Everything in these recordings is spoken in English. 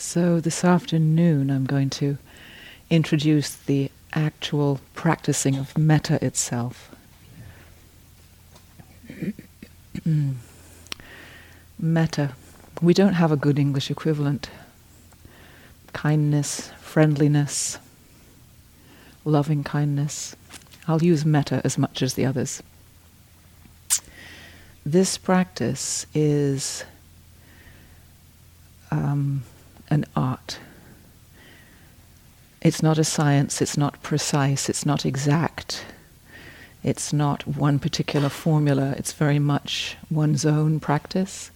So this afternoon I'm going to introduce the actual practicing of metta itself. metta. We don't have a good English equivalent. Kindness, friendliness, loving kindness. I'll use metta as much as the others. This practice is um, an art. It's not a science, it's not precise, it's not exact. It's not one particular formula, it's very much one's own practice.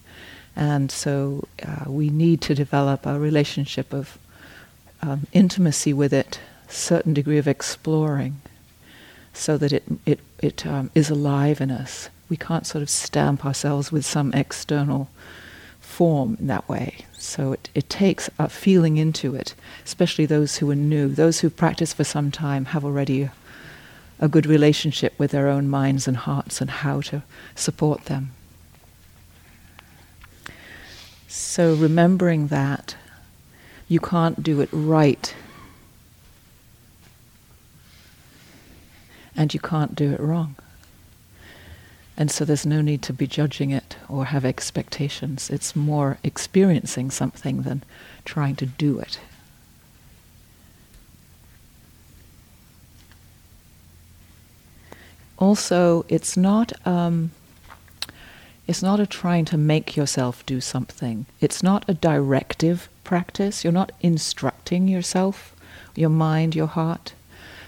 And so uh, we need to develop a relationship of um, intimacy with it, certain degree of exploring, so that it, it, it um, is alive in us. We can't sort of stamp ourselves with some external form in that way. So it, it takes a feeling into it, especially those who are new. Those who've practiced for some time have already a good relationship with their own minds and hearts and how to support them. So remembering that you can't do it right and you can't do it wrong. And so there's no need to be judging it or have expectations. It's more experiencing something than trying to do it. Also, it's not um, it's not a trying to make yourself do something. It's not a directive practice. You're not instructing yourself, your mind, your heart,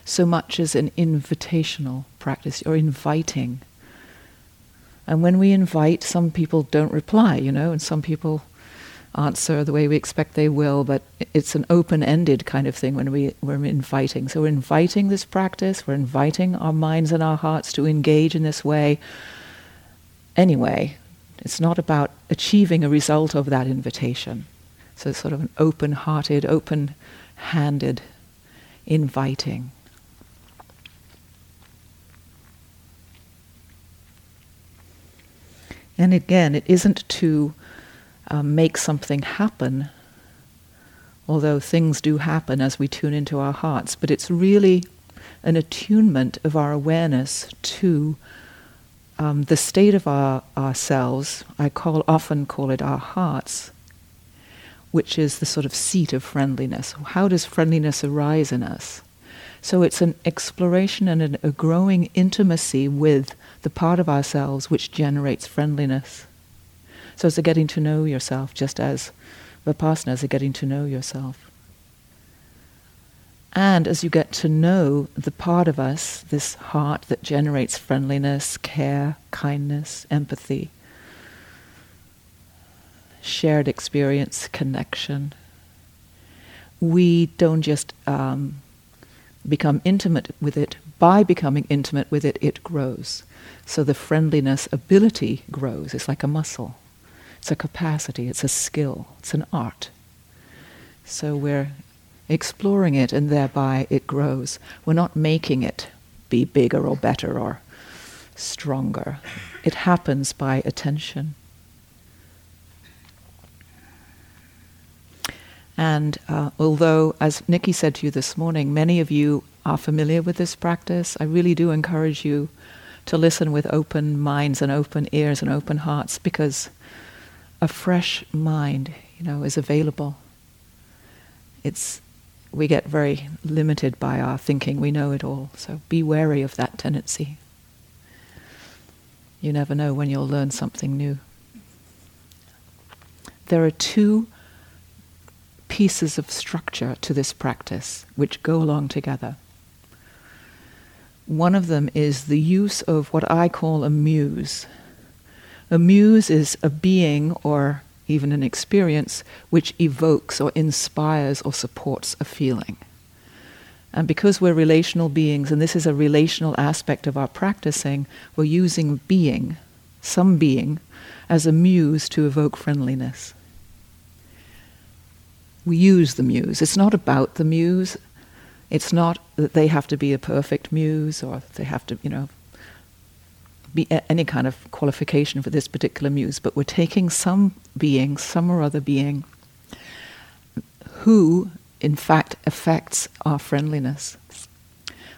so much as an invitational practice. You're inviting and when we invite, some people don't reply, you know, and some people answer the way we expect they will, but it's an open ended kind of thing when we, we're inviting. So we're inviting this practice, we're inviting our minds and our hearts to engage in this way. Anyway, it's not about achieving a result of that invitation. So it's sort of an open hearted, open handed inviting. And again, it isn't to um, make something happen, although things do happen as we tune into our hearts, but it's really an attunement of our awareness to um, the state of our ourselves. I call often call it our hearts, which is the sort of seat of friendliness. How does friendliness arise in us? So it's an exploration and an, a growing intimacy with the part of ourselves which generates friendliness. So it's a getting to know yourself, just as Vipassana is a getting to know yourself. And as you get to know the part of us, this heart that generates friendliness, care, kindness, empathy, shared experience, connection, we don't just um, become intimate with it. By becoming intimate with it, it grows. So the friendliness ability grows. It's like a muscle. It's a capacity, it's a skill, it's an art. So we're exploring it and thereby it grows. We're not making it be bigger or better or stronger. It happens by attention. And uh, although, as Nikki said to you this morning, many of you are familiar with this practice, I really do encourage you to listen with open minds and open ears and open hearts because a fresh mind, you know, is available. It's we get very limited by our thinking we know it all, so be wary of that tendency. You never know when you'll learn something new. There are two pieces of structure to this practice which go along together. One of them is the use of what I call a muse. A muse is a being or even an experience which evokes or inspires or supports a feeling. And because we're relational beings, and this is a relational aspect of our practicing, we're using being, some being, as a muse to evoke friendliness. We use the muse. It's not about the muse, it's not that they have to be a perfect muse or they have to, you know, be any kind of qualification for this particular muse, but we're taking some being, some or other being, who, in fact, affects our friendliness.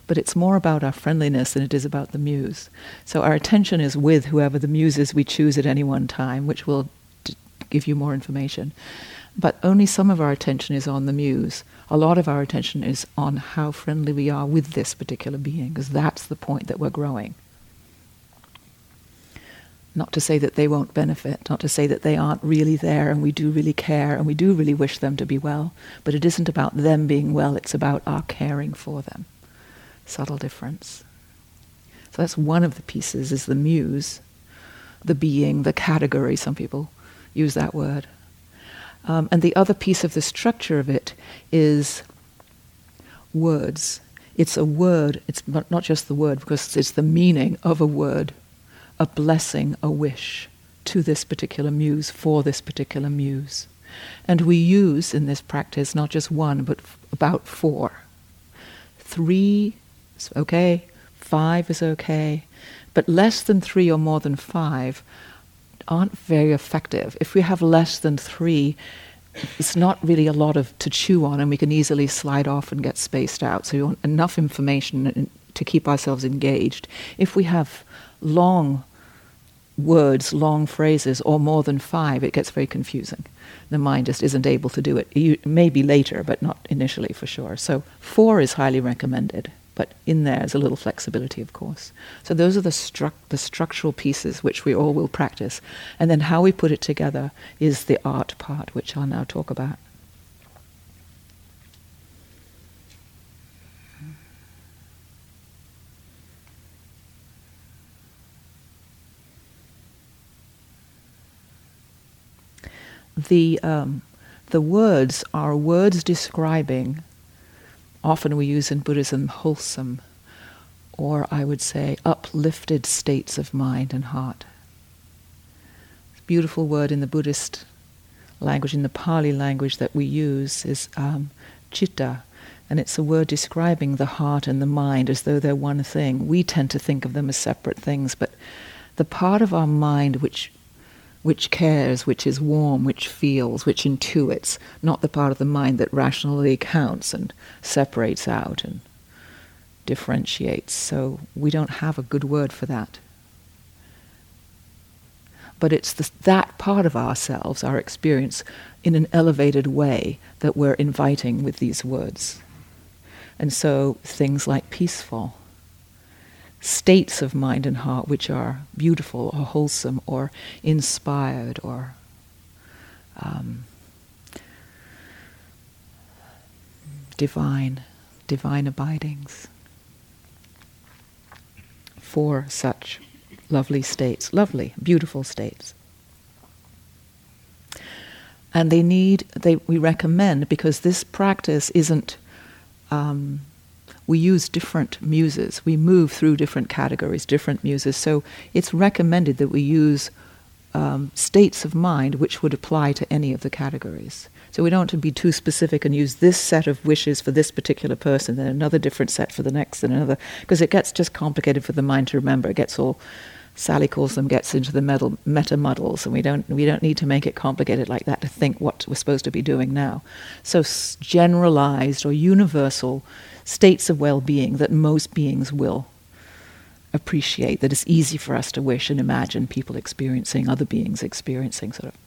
But it's more about our friendliness than it is about the muse. So our attention is with whoever the muse is we choose at any one time, which will d- give you more information. But only some of our attention is on the muse. A lot of our attention is on how friendly we are with this particular being, because that's the point that we're growing. Not to say that they won't benefit, not to say that they aren't really there and we do really care and we do really wish them to be well, but it isn't about them being well, it's about our caring for them. Subtle difference. So that's one of the pieces is the muse, the being, the category, some people use that word. Um, and the other piece of the structure of it is words. It's a word, it's not just the word, because it's the meaning of a word a blessing, a wish to this particular muse, for this particular muse. And we use in this practice not just one, but f- about four. Three is okay, five is okay, but less than three or more than five aren't very effective. If we have less than three, it's not really a lot of to chew on, and we can easily slide off and get spaced out. So we want enough information to keep ourselves engaged. If we have long words, long phrases, or more than five, it gets very confusing. The mind just isn't able to do it. maybe later, but not initially for sure. So four is highly recommended, but in there is a little flexibility, of course. So those are the, stru- the structural pieces which we all will practice. And then how we put it together is the art part, which I'll now talk about. the um, the words are words describing. Often we use in Buddhism wholesome, or I would say uplifted states of mind and heart. Beautiful word in the Buddhist language, in the Pali language that we use, is um, chitta, and it's a word describing the heart and the mind as though they're one thing. We tend to think of them as separate things, but the part of our mind which which cares, which is warm, which feels, which intuits, not the part of the mind that rationally counts and separates out and differentiates. So we don't have a good word for that. But it's the, that part of ourselves, our experience, in an elevated way that we're inviting with these words. And so things like peaceful, states of mind and heart which are beautiful or wholesome or inspired or um, divine, divine abidings. Four such lovely states, lovely, beautiful states. And they need, they, we recommend, because this practice isn't um, we use different muses. We move through different categories, different muses. So it's recommended that we use um, states of mind which would apply to any of the categories. So we don't want to be too specific and use this set of wishes for this particular person, then another different set for the next, and another, because it gets just complicated for the mind to remember. It gets all Sally calls them gets into the metal, metta muddles, and we don't we don't need to make it complicated like that to think what we're supposed to be doing now. So generalized or universal states of well being that most beings will appreciate, that it's easy for us to wish and imagine people experiencing, other beings experiencing, sort of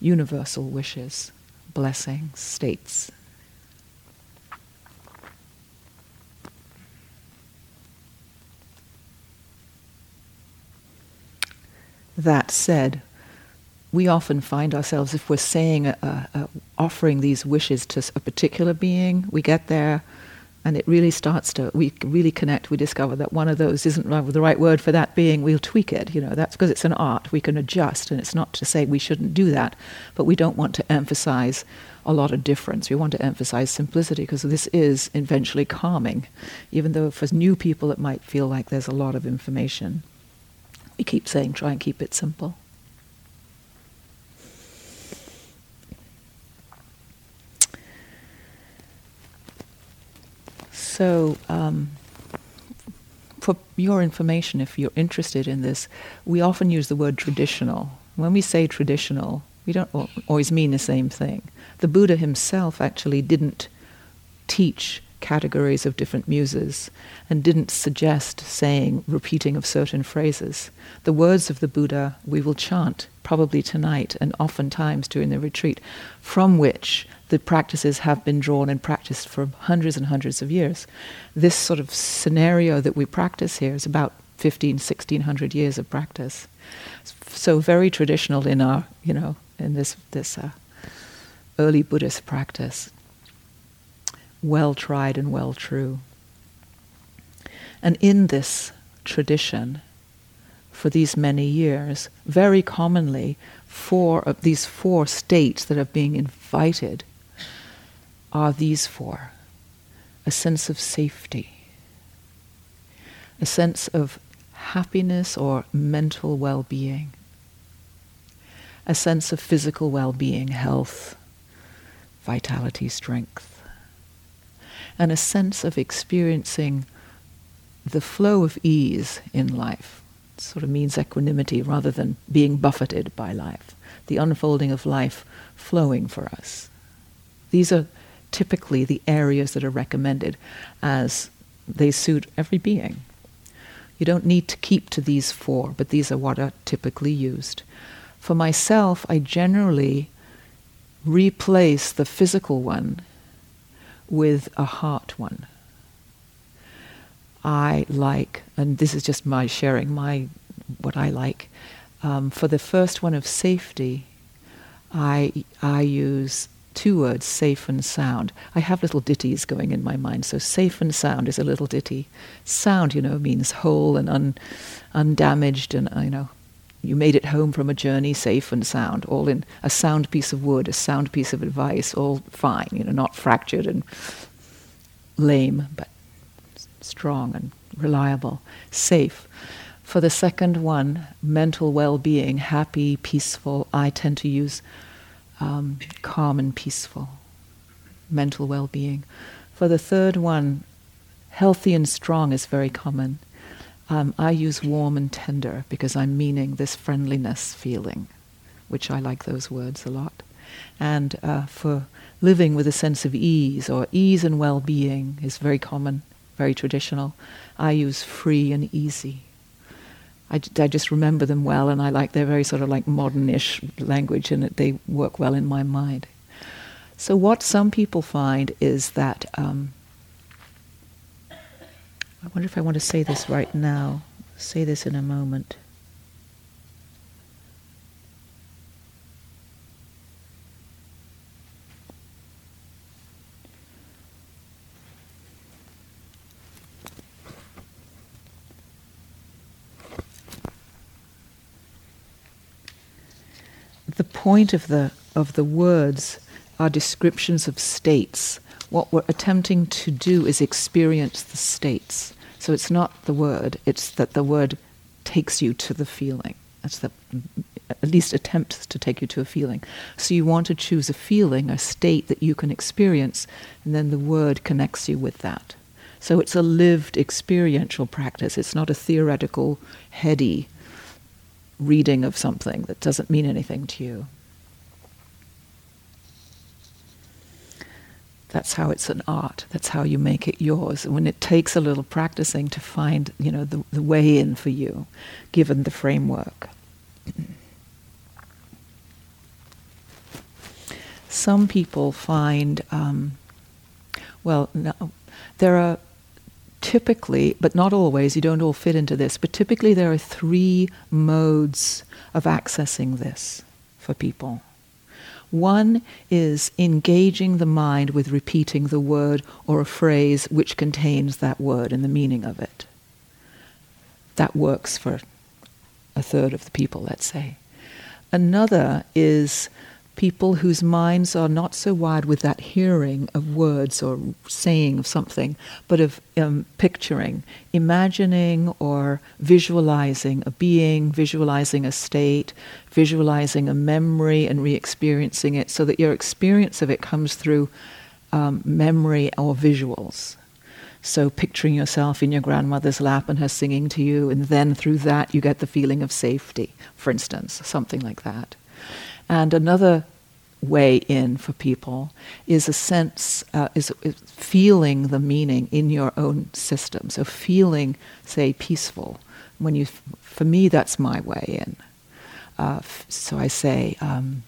universal wishes, blessings, states. That said, we often find ourselves, if we're saying, a, a, offering these wishes to a particular being, we get there, and it really starts to we really connect we discover that one of those isn't the right word for that being we'll tweak it you know. That's because it's an art we can adjust and it's not to say we shouldn't do that but we don't want to emphasize a lot of difference. We want to emphasize simplicity because this is eventually calming. Even though for new people it might feel like there's a lot of information we keep saying try and keep it simple So, um, for your information, if you're interested in this, we often use the word traditional. When we say traditional, We don't always mean the same thing. The Buddha himself actually didn't teach categories of different muses and didn't suggest saying, repeating of certain phrases. The words of the Buddha we will chant, probably tonight and oftentimes during the retreat, from which the practices have been drawn and practiced for hundreds and hundreds of years. This sort of scenario that we practice here is about 15, 1600 years of practice. So very traditional in our, you know, in this, this uh, early Buddhist practice well tried and well true. And in this tradition, for these many years, very commonly, four of these four states that are being invited are these four. A sense of safety, a sense of happiness or mental well being, a sense of physical well being, health, vitality, strength. And a sense of experiencing the flow of ease in life. Sort of means equanimity rather than being buffeted by life. The unfolding of life flowing for us. These are typically the areas that are recommended as they suit every being. You don't need to keep to these four, but these are what are typically used. For myself, I generally replace the physical one with a heart one. I like, and this is just my sharing, my what I like. Um, for the first one of safety, I I use two words, safe and sound. I have little ditties going in my mind. So safe and sound is a little ditty. Sound, you know, means whole and un, undamaged, and you know, you made it home from a journey safe and sound, all in a sound piece of wood, a sound piece of advice, all fine, you know, not fractured and lame, but strong and reliable, safe. For the second one, mental well being, happy, peaceful, I tend to use um, calm and peaceful, mental well being. For the third one, healthy and strong is very common. Um, I use warm and tender because I'm meaning this friendliness feeling, which I like those words a lot. And uh, for living with a sense of ease or ease and well being is very common, very traditional. I use free and easy. I, I just remember them well, and I like they're very sort of like modernish language, and they work well in my mind. So, what some people find is that um, I wonder if I want to say this right now. Say this in a moment. The point of the of the words are descriptions of states what we're attempting to do is experience the states. So it's not the word, it's that the word takes you to the feeling. That's the at least attempts to take you to a feeling. So you want to choose a feeling, a state that you can experience, and then the word connects you with that. So it's a lived experiential practice. It's not a theoretical, heady reading of something that doesn't mean anything to you. That's how it's an art. That's how you make it yours. And when it takes a little practicing to find, you know, the, the way in for you, given the framework. Some people find, um, well, no, there are typically, but not always, you don't all fit into this, but typically there are three modes of accessing this for people. One is engaging the mind with repeating the word or a phrase which contains that word and the meaning of it. That works for a third of the people, let's say. Another is people whose minds are not so wide with that hearing of words or saying of something, but of um, picturing, imagining or visualizing a being, visualizing a state, visualizing a memory and re experiencing it so that your experience of it comes through um, memory or visuals. So, picturing yourself in your grandmother's lap and her singing to you, and then through that you get the feeling of safety, for instance, something like that. And another way in for people is a sense, uh, is, is, feeling the meaning in your own system. So feeling, say, peaceful. When you, for me, that's my way in. Uh, f- so I say um,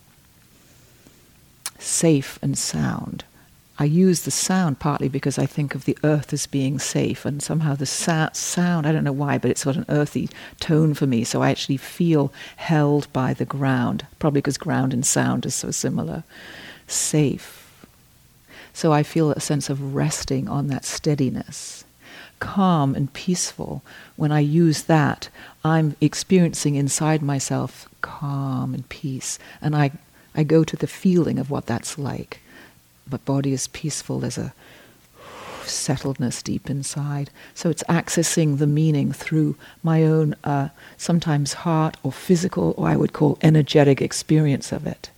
safe and sound. I use the sound partly because I think of the earth as being safe, and somehow the sa- sound, I don't know why, but it's got an earthy tone for me, so I actually feel held by the ground, probably because ground and sound is so similar. Safe. So I feel a sense of resting on that steadiness. Calm and peaceful. When I use that, I'm experiencing inside myself calm and peace, and I, I go to the feeling of what that's like my body is peaceful. There's a settledness deep inside. So it's accessing the meaning through my own, uh, sometimes heart or physical, or I would call energetic experience of it.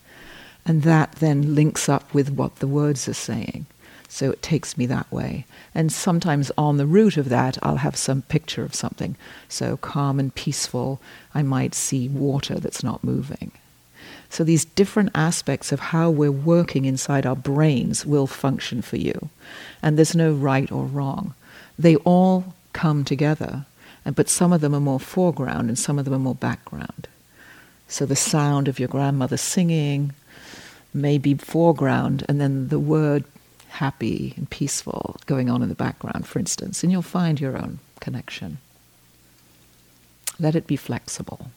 And that then links up with what the words are saying. So it takes me that way. And sometimes on the root of that, I'll have some picture of something. So calm and peaceful, I might see water that's not moving. So these different aspects of how we're working inside our brains will function for you. And there's no right or wrong. They all come together, but some of them are more foreground and some of them are more background. So the sound of your grandmother singing may be foreground, and then the word happy and peaceful going on in the background, for instance, and you'll find your own connection. Let it be flexible.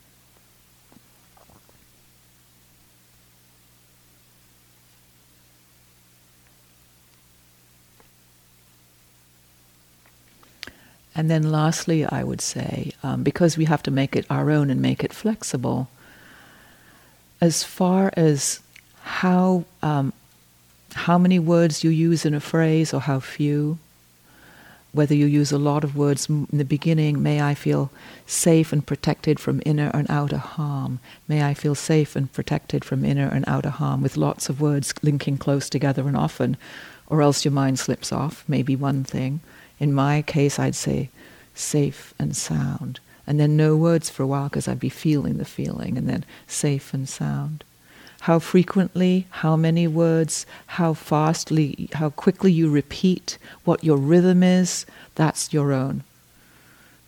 And then lastly, I would say, um, because we have to make it our own and make it flexible, as far as how, um, how many words you use in a phrase or how few, whether you use a lot of words in the beginning, may I feel safe and protected from inner and outer harm. May I feel safe and protected from inner and outer harm, with lots of words linking close together and often, or else your mind slips off, maybe one thing. In my case, I'd say safe and sound. And then no words for a while because I'd be feeling the feeling, and then safe and sound. How frequently, how many words, how fastly, how quickly you repeat what your rhythm is, that's your own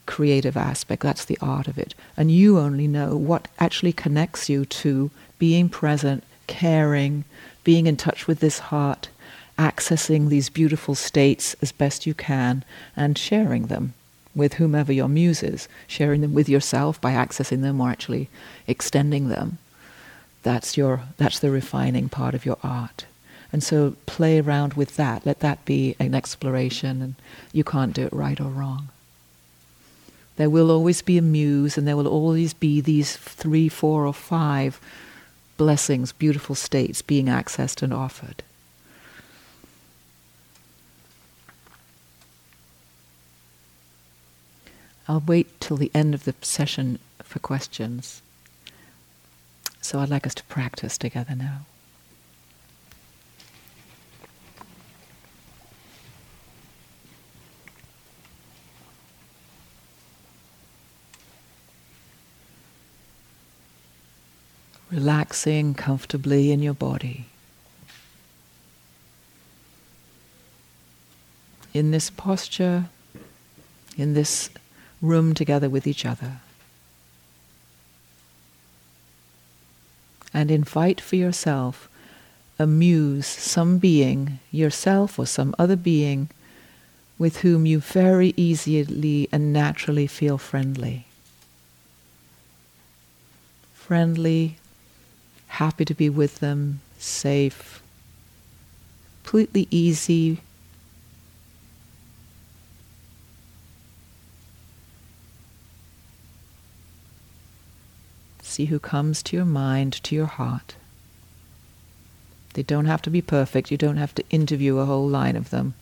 creative aspect. That's the art of it. And you only know what actually connects you to being present, caring, being in touch with this heart, accessing these beautiful states as best you can and sharing them with whomever your muse is, sharing them with yourself by accessing them or actually extending them. That's your that's the refining part of your art. And so play around with that. Let that be an exploration and you can't do it right or wrong. There will always be a muse and there will always be these three, four or five blessings, beautiful states being accessed and offered. I'll wait till the end of the session for questions. So I'd like us to practice together now. Relaxing comfortably in your body. In this posture, in this room together with each other. And invite for yourself a muse, some being, yourself or some other being, with whom you very easily and naturally feel friendly. Friendly, happy to be with them, safe, completely easy, See who comes to your mind, to your heart. They don't have to be perfect. You don't have to interview a whole line of them.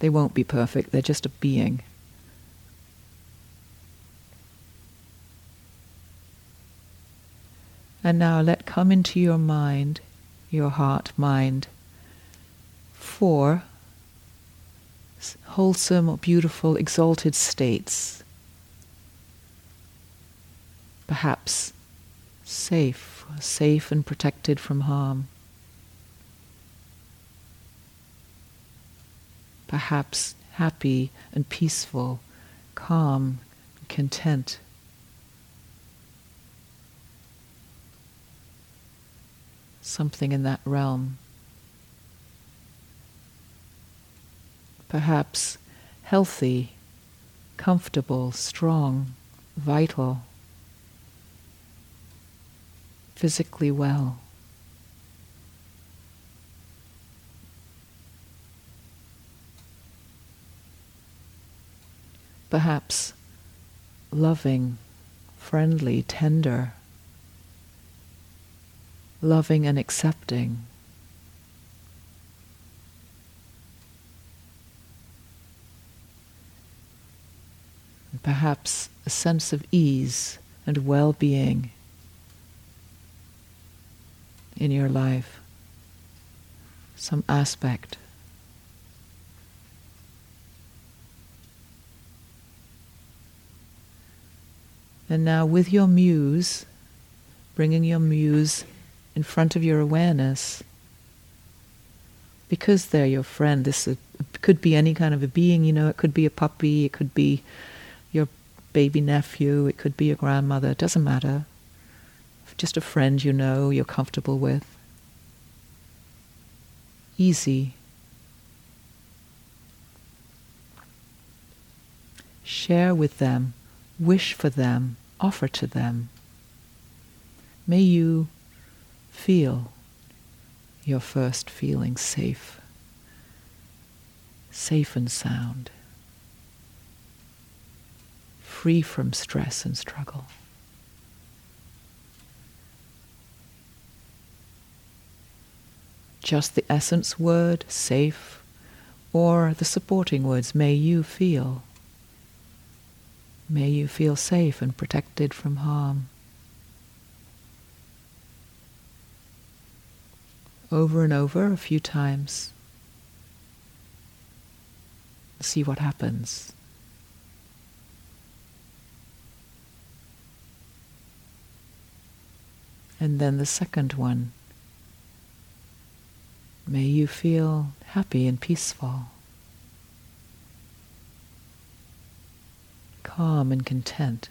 They won't be perfect. They're just a being. And now let come into your mind, your heart, mind, four wholesome, beautiful, exalted states perhaps safe, safe and protected from harm. Perhaps happy and peaceful, calm, and content. Something in that realm. Perhaps healthy, comfortable, strong, vital, physically well. Perhaps loving, friendly, tender, loving and accepting. perhaps a sense of ease and well being in your life, some aspect. And now, with your muse, bringing your muse in front of your awareness, because they're your friend, this could be any kind of a being, you know, it could be a puppy, it could be your baby nephew, it could be your grandmother, it doesn't matter. Just a friend you know, you're comfortable with. Easy. Share with them, wish for them, offer to them. May you feel your first feeling safe, safe and sound free from stress and struggle. Just the essence word, safe, or the supporting words, may you feel. May you feel safe and protected from harm. Over and over a few times. See what happens. And then the second one. May you feel happy and peaceful, calm and content.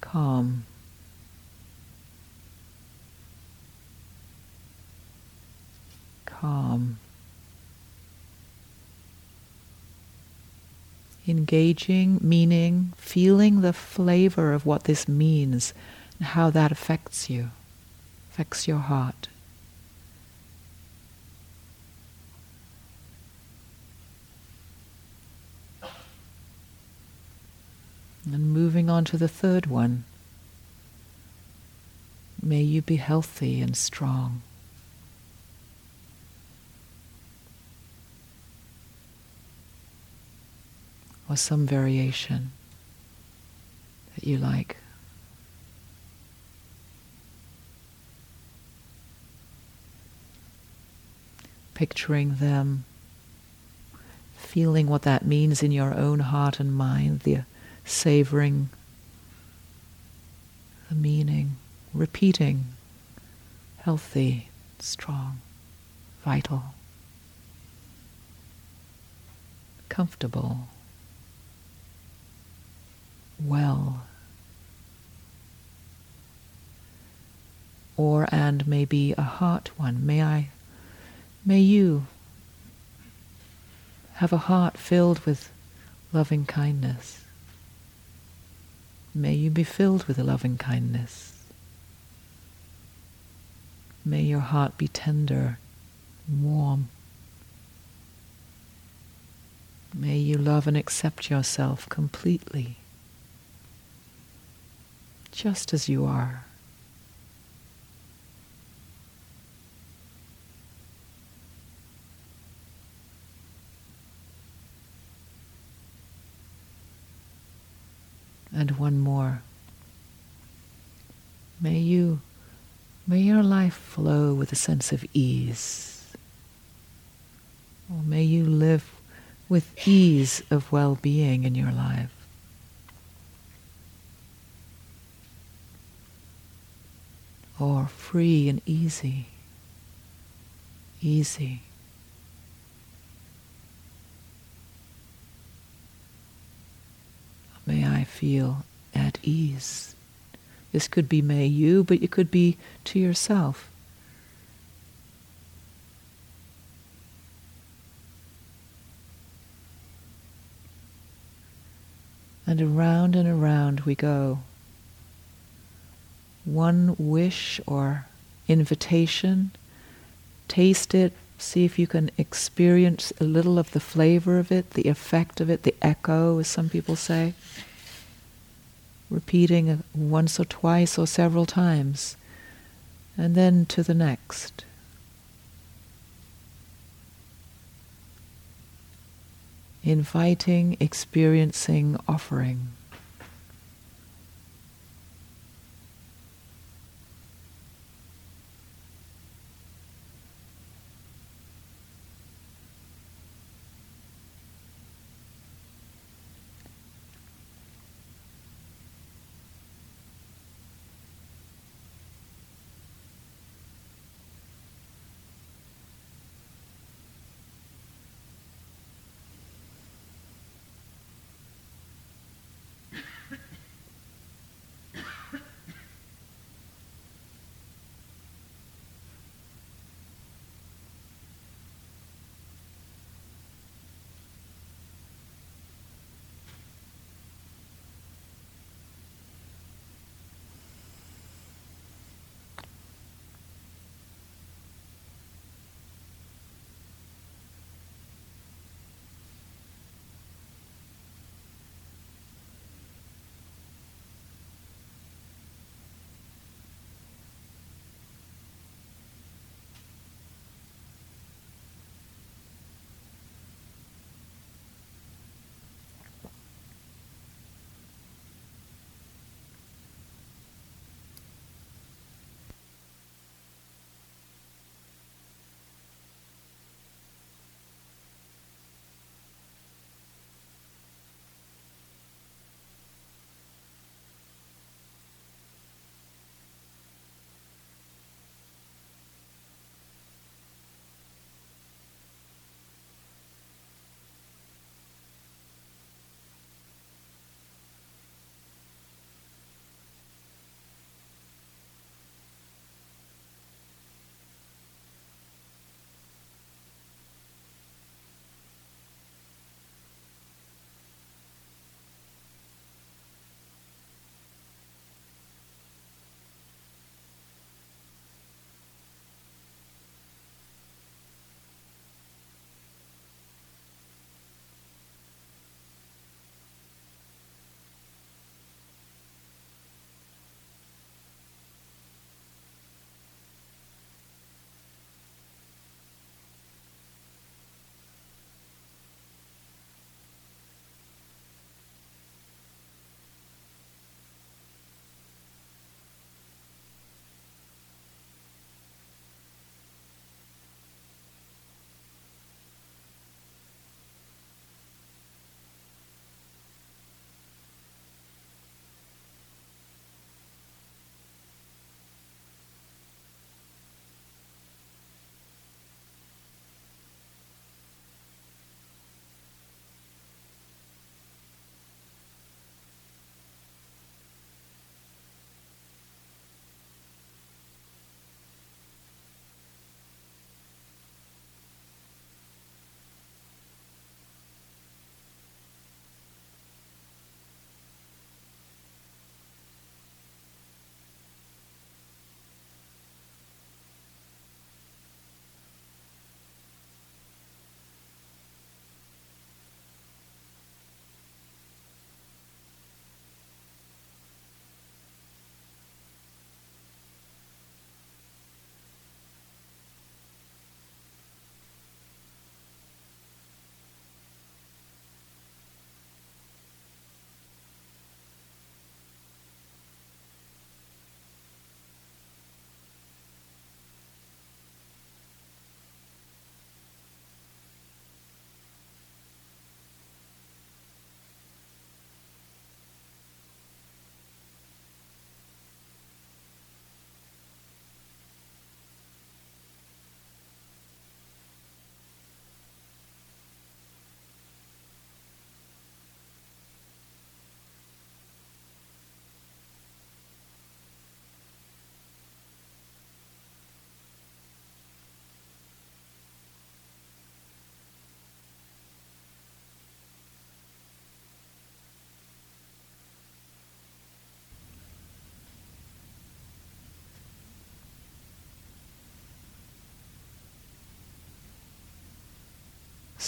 Calm. Calm. engaging, meaning, feeling the flavor of what this means and how that affects you, affects your heart. And moving on to the third one. May you be healthy and strong. or some variation that you like. Picturing them, feeling what that means in your own heart and mind, the savoring, the meaning, repeating, healthy, strong, vital, comfortable well. Or, and maybe a heart one. May I, may you have a heart filled with loving kindness. May you be filled with loving kindness. May your heart be tender, warm. May you love and accept yourself completely just as you are. One more. May you, may your life flow with a sense of ease. Or may you live with ease of well being in your life. Or free and easy. Easy. May I feel at ease. This could be may you, but it could be to yourself. And around and around we go. One wish or invitation, taste it, see if you can experience a little of the flavor of it, the effect of it, the echo, as some people say. Repeating once or twice or several times, and then to the next. Inviting, experiencing, offering.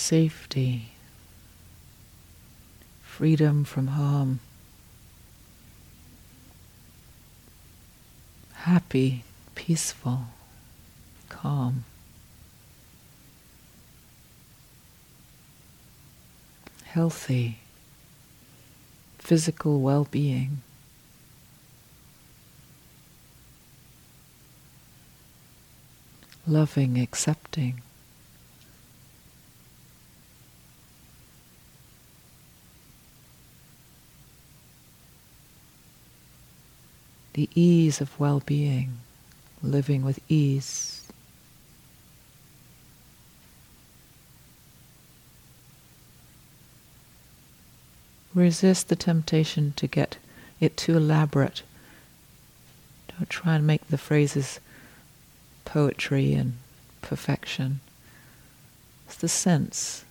Safety, freedom from harm, happy, peaceful, calm. Healthy, physical well being. Loving, accepting. The ease of well being, living with ease. Resist the temptation to get it too elaborate. Don't try and make the phrases poetry and perfection. It's the sense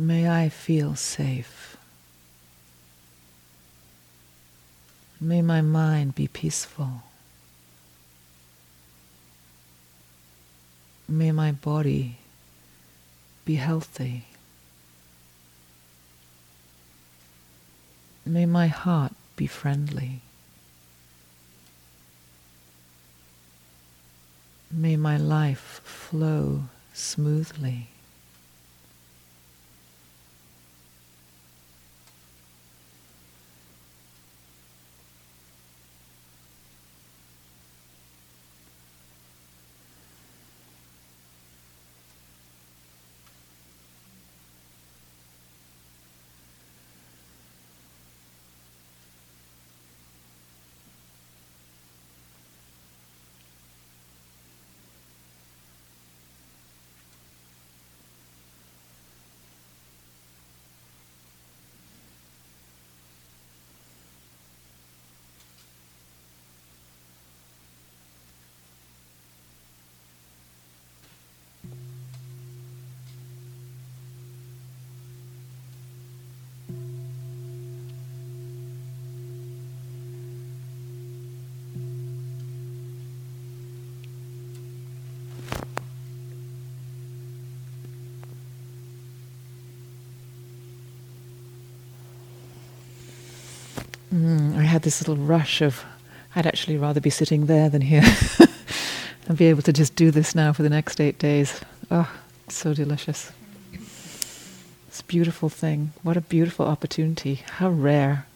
May I feel safe. May my mind be peaceful. May my body be healthy. May my heart be friendly. May my life flow smoothly. Mm, I had this little rush of, I'd actually rather be sitting there than here and be able to just do this now for the next eight days. Oh, so delicious. It's a beautiful thing. What a beautiful opportunity. How rare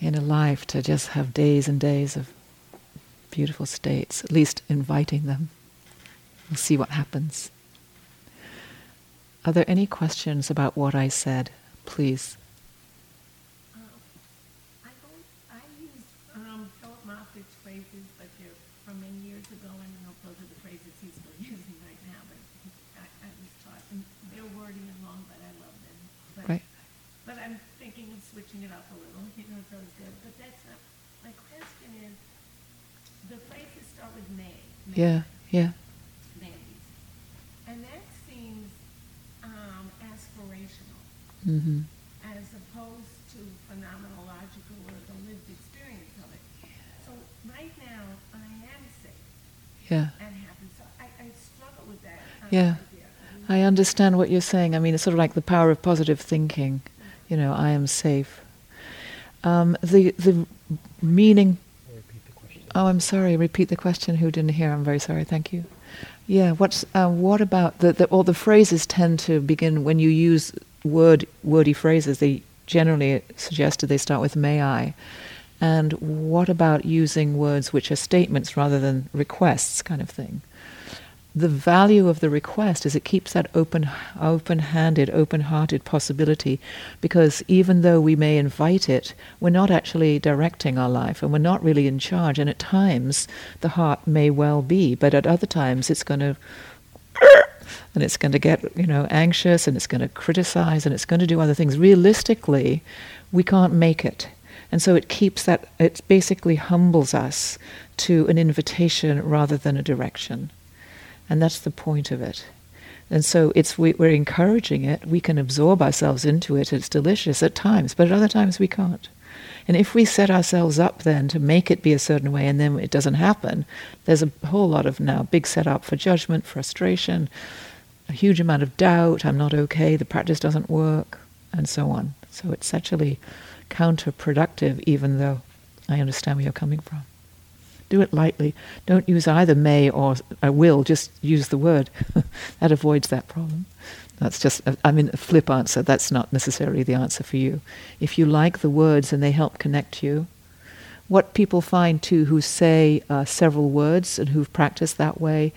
in a life to just have days and days of beautiful states, at least inviting them. We'll see what happens. Are there any questions about what I said? Please. phrases, but they're from many years ago, and But, Right. But I'm thinking of switching it up a little. You know, it sounds good. But that's not. My question is, the phrases start with may. may, Yeah, yeah. Mays. And that seems um, aspirational hmm as opposed to phenomenological or the lived experience of it. So right now, I am sick Yeah. and happy. So I, I struggle with that uh, Yeah. idea. I understand what you're saying. I mean, it's sort of like the power of positive thinking. You know, I am safe. Um, the the meaning. Oh, I'm sorry. Repeat the question. Who didn't hear? I'm very sorry. Thank you. Yeah. What's uh, what about the, the all the phrases tend to begin when you use word wordy phrases. They generally suggested they start with "may I," and what about using words which are statements rather than requests, kind of thing? The value of the request is it keeps that open, open-handed, open-hearted possibility, because even though we may invite it, we're not actually directing our life, and we're not really in charge. And at times, the heart may well be, but at other times, it's going to. And it's going to get, you know, anxious, and it's going to criticize, and it's going to do other things. Realistically, we can't make it, and so it keeps that. It basically humbles us to an invitation rather than a direction. And that's the point of it. And so it's we, we're encouraging it. We can absorb ourselves into it. It's delicious at times, but at other times we can't. And if we set ourselves up then to make it be a certain way and then it doesn't happen, there's a whole lot of now big setup for judgment, frustration, a huge amount of doubt. I'm not okay. The practice doesn't work, and so on. So it's actually counterproductive, even though I understand where you're coming from do it lightly. Don't use either may or I will, just use the word. that avoids that problem. That's just, I mean, a flip answer. That's not necessarily the answer for you. If you like the words and they help connect you, what people find too who say uh, several words and who've practiced that way,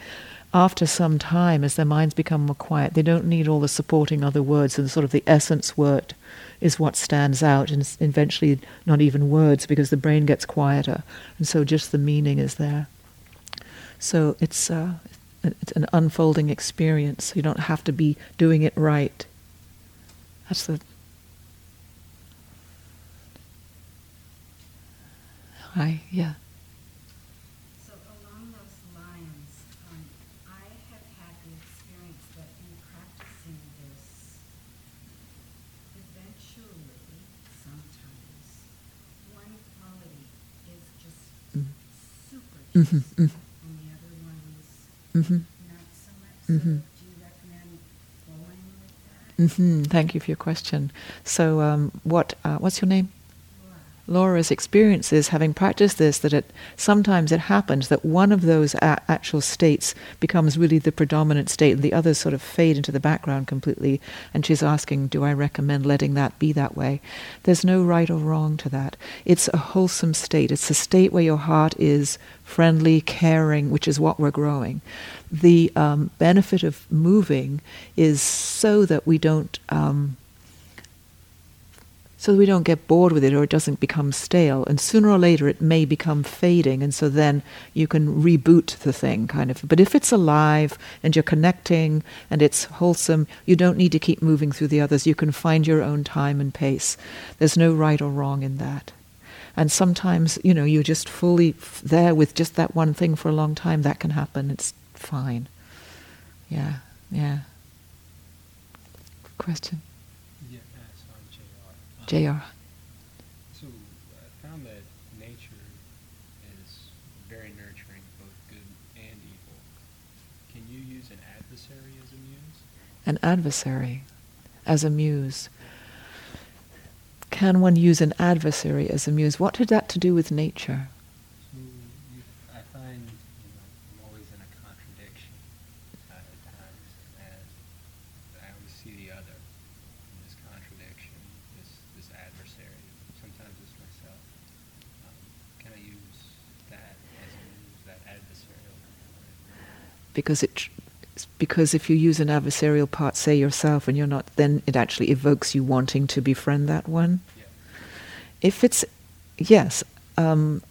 after some time, as their minds become more quiet, they don't need all the supporting other words and sort of the essence word is what stands out, and eventually not even words because the brain gets quieter, and so just the meaning is there. So it's uh, it's an unfolding experience. You don't have to be doing it right. That's the. Hi, yeah. So along those lines, um, I have had the experience that in practicing this, eventually, sometimes, one quality is just Mm. Super Mhm, just, mm. and the other one is Mm-hmm. not so much. Mhm. So do you recommend going with that? Mm-hmm. Thank you for your question. So, um, what uh, what's your name? Laura? Laura's experience is, having practiced this, that it sometimes it happens that one of those a- actual states becomes really the predominant state, and the others sort of fade into the background completely. And she's asking, "Do I recommend letting that be that way?" There's no right or wrong to that. It's a wholesome state. It's a state where your heart is friendly, caring, which is what we're growing. The um, benefit of moving is so that we don't. Um, so that we don't get bored with it or it doesn't become stale. And sooner or later it may become fading, and so then you can reboot the thing, kind of. But if it's alive and you're connecting and it's wholesome, you don't need to keep moving through the others. You can find your own time and pace. There's no right or wrong in that. And sometimes, you know, you're just fully f- there with just that one thing for a long time. That can happen. It's fine. Yeah, yeah. Question? Yeah, uh, so I'm JR. So I found that nature is very nurturing, both good and evil. Can you use an adversary as a muse? an adversary as a muse. Can one use an adversary as a muse? What had that to do with nature? So you, I find, you know, I'm always in a contradiction uh, at times, and I always see the other in this contradiction, this this adversary. Sometimes it's myself. Um, can I use that as a muse, that adversarial component? Because it, because if you use an adversarial part, say yourself, and you're not, then it actually evokes you wanting to befriend that one. Yeah. If it's, yes, um,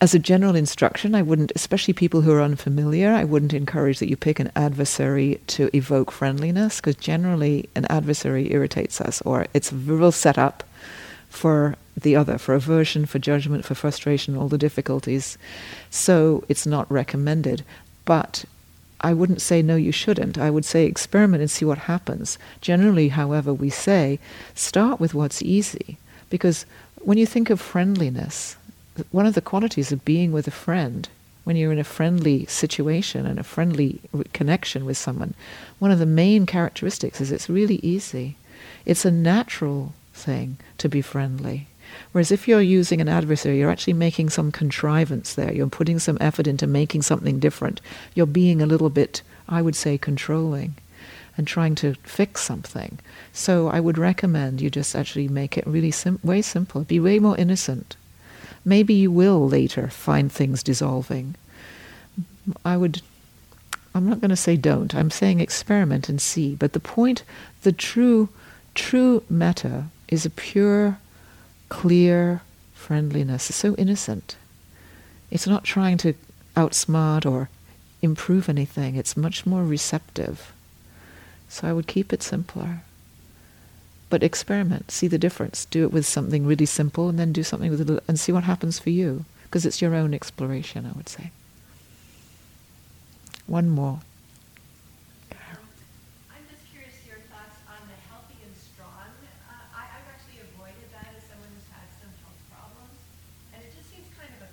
as a general instruction, I wouldn't, especially people who are unfamiliar, I wouldn't encourage that you pick an adversary to evoke friendliness, because generally an adversary irritates us, or it's a real setup for the other, for aversion, for judgment, for frustration, all the difficulties. So it's not recommended. But I wouldn't say no, you shouldn't. I would say experiment and see what happens. Generally, however, we say start with what's easy, because when you think of friendliness, one of the qualities of being with a friend, when you're in a friendly situation and a friendly connection with someone, one of the main characteristics is it's really easy. It's a natural thing to be friendly. Whereas if you're using an adversary, you're actually making some contrivance there. You're putting some effort into making something different. You're being a little bit, I would say, controlling and trying to fix something. So I would recommend you just actually make it really sim- way simple. Be way more innocent maybe you will later find things dissolving. I would, I'm not going to say don't, I'm saying experiment and see. But the point, the true, true metta is a pure, clear friendliness. It's so innocent. It's not trying to outsmart or improve anything, it's much more receptive. So I would keep it simpler. But experiment, see the difference. Do it with something really simple, and then do something with it and see what happens for you, because it's your own exploration. I would say. One more. I'm just curious your thoughts on the healthy and strong. Uh, I, have actually avoided that as someone who's had some health problems, and it just seems kind of a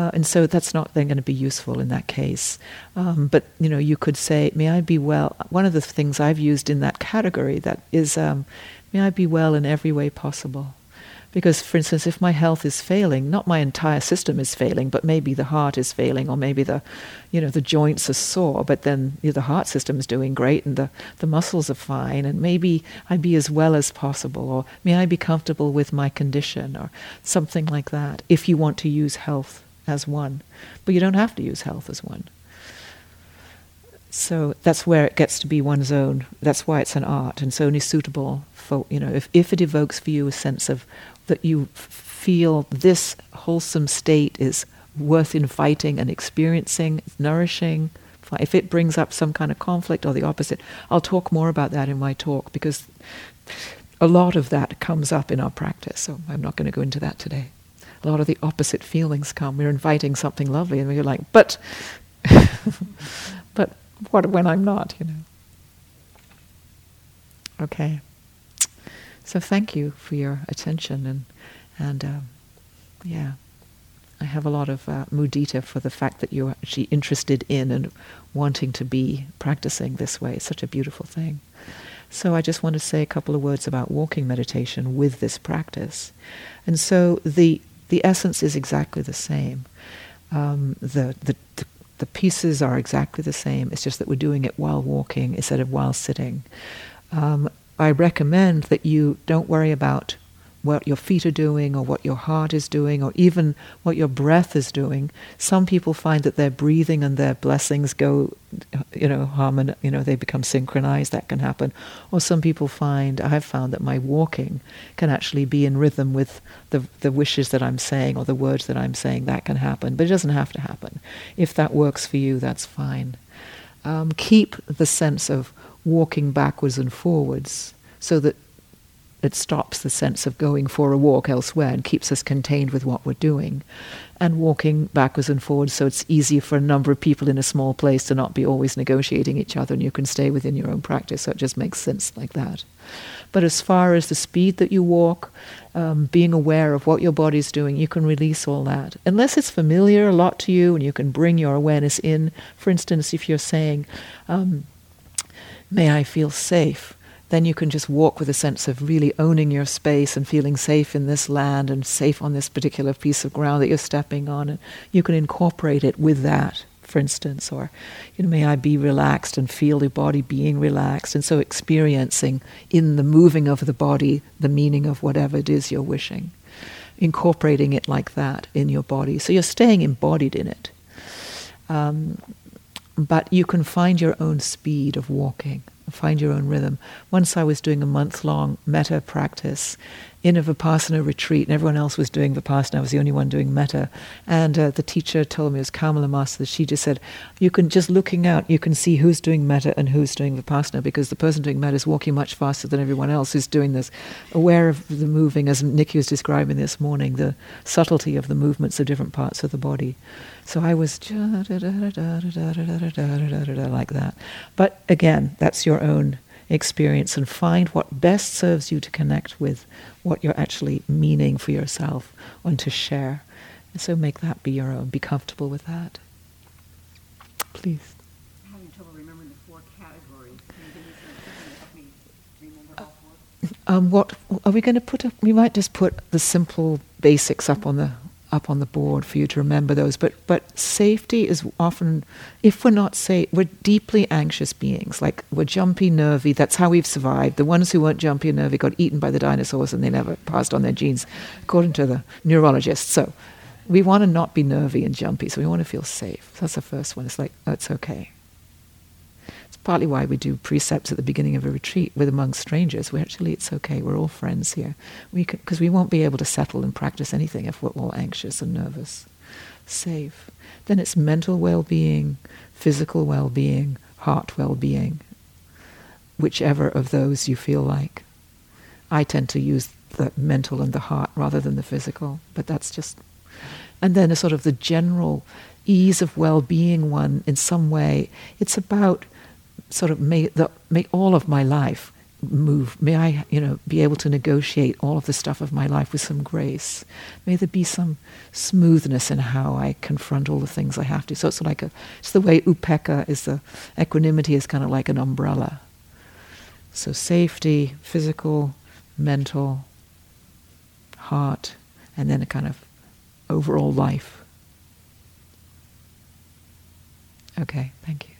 Uh, and so that's not then going to be useful in that case. Um, but you know, you could say, "May I be well." One of the things I've used in that category that is, um, "May I be well in every way possible." Because, for instance, if my health is failing, not my entire system is failing, but maybe the heart is failing, or maybe the, you know, the joints are sore, but then you know, the heart system is doing great, and the, the muscles are fine, and maybe I be as well as possible, or may I be comfortable with my condition, or something like that. If you want to use health as one, but you don't have to use health as one. So that's where it gets to be one's own. That's why it's an art, and it's only suitable for you know if if it evokes for you a sense of that you feel this wholesome state is worth inviting and experiencing, nourishing. If it brings up some kind of conflict or the opposite, I'll talk more about that in my talk because a lot of that comes up in our practice. So I'm not going to go into that today. A lot of the opposite feelings come. We're inviting something lovely, and we're like, but, but what when I'm not? You know. Okay. So thank you for your attention and and um, yeah, I have a lot of uh, mudita for the fact that you're actually interested in and wanting to be practicing this way. It's such a beautiful thing. So I just want to say a couple of words about walking meditation with this practice. And so the the essence is exactly the same. Um, the, the, the the pieces are exactly the same. It's just that we're doing it while walking instead of while sitting. Um, I recommend that you don't worry about what your feet are doing or what your heart is doing or even what your breath is doing. Some people find that their breathing and their blessings go, you know, harmon, you know, they become synchronized. That can happen. Or some people find, I've found that my walking can actually be in rhythm with the, the wishes that I'm saying or the words that I'm saying. That can happen, but it doesn't have to happen. If that works for you, that's fine. Um, keep the sense of walking backwards and forwards so that it stops the sense of going for a walk elsewhere and keeps us contained with what we're doing. And walking backwards and forwards so it's easier for a number of people in a small place to not be always negotiating each other and you can stay within your own practice. So it just makes sense like that. But as far as the speed that you walk, um, being aware of what your body's doing, you can release all that. Unless it's familiar a lot to you and you can bring your awareness in. For instance, if you're saying, um, May I feel safe then you can just walk with a sense of really owning your space and feeling safe in this land and safe on this particular piece of ground that you're stepping on. And you can incorporate it with that for instance, or you know, may I be relaxed and feel the body being relaxed, and so experiencing in the moving of the body the meaning of whatever it is you're wishing, incorporating it like that in your body. So you're staying embodied in it. Um, but you can find your own speed of walking find your own rhythm. Once I was doing a month long metta practice in a Vipassana retreat, and everyone else was doing Vipassana. I was the only one doing metta. And uh, the teacher told me, it was Kamala Master, that she just said, You can just looking out, you can see who's doing metta and who's doing Vipassana because the person doing metta is walking much faster than everyone else who's doing this, aware of the moving, as Nikki was describing this morning, the subtlety of the movements of different parts of the body. So I was like that. But again, that's your own experience and find what best serves you to connect with what you're actually meaning for yourself and to share. And so make that be your own. Be comfortable with that. Please. I'm having trouble remembering the four categories. Can you give me some help me remember? Um, what are we going to put? A, we might just put the simple basics up on the up on the board for you to remember those. But but safety is often, if we're not safe, we're deeply anxious beings. Like we're jumpy, nervy. That's how we've survived. The ones who weren't jumpy and nervy got eaten by the dinosaurs, and they never passed on their genes, according to the neurologists. So. We want to not be nervy and jumpy, so we want to feel safe. That's the first one. It's like, oh, it's okay partly why we do precepts at the beginning of a retreat with among strangers. We actually, it's okay. We're all friends here. We because we won't be able to settle and practice anything if we're all anxious and nervous. Safe. Then it's mental well-being, physical well-being, heart well-being. Whichever of those you feel like. I tend to use the mental and the heart rather than the physical, but that's just. And then a sort of the general ease of well-being one in some way. It's about sort of may, the, may all of my life move. May I, you know, be able to negotiate all of the stuff of my life with some grace. May there be some smoothness in how I confront all the things I have to. So it's like a, it's the way upekkha is the equanimity is kind of like an umbrella. So safety, physical, mental, heart, and then a kind of overall life. Okay, thank you.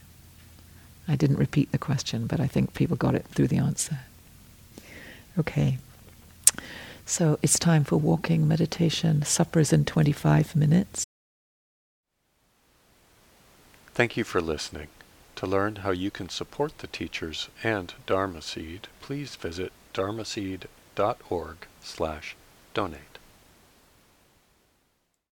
I didn't repeat the question, but I think people got it through the answer. Okay. So it's time for walking meditation. Supper's in 25 minutes. Thank you for listening. To learn how you can support the teachers and Dharma Seed, please visit dharma dharmaseed.org slash donate.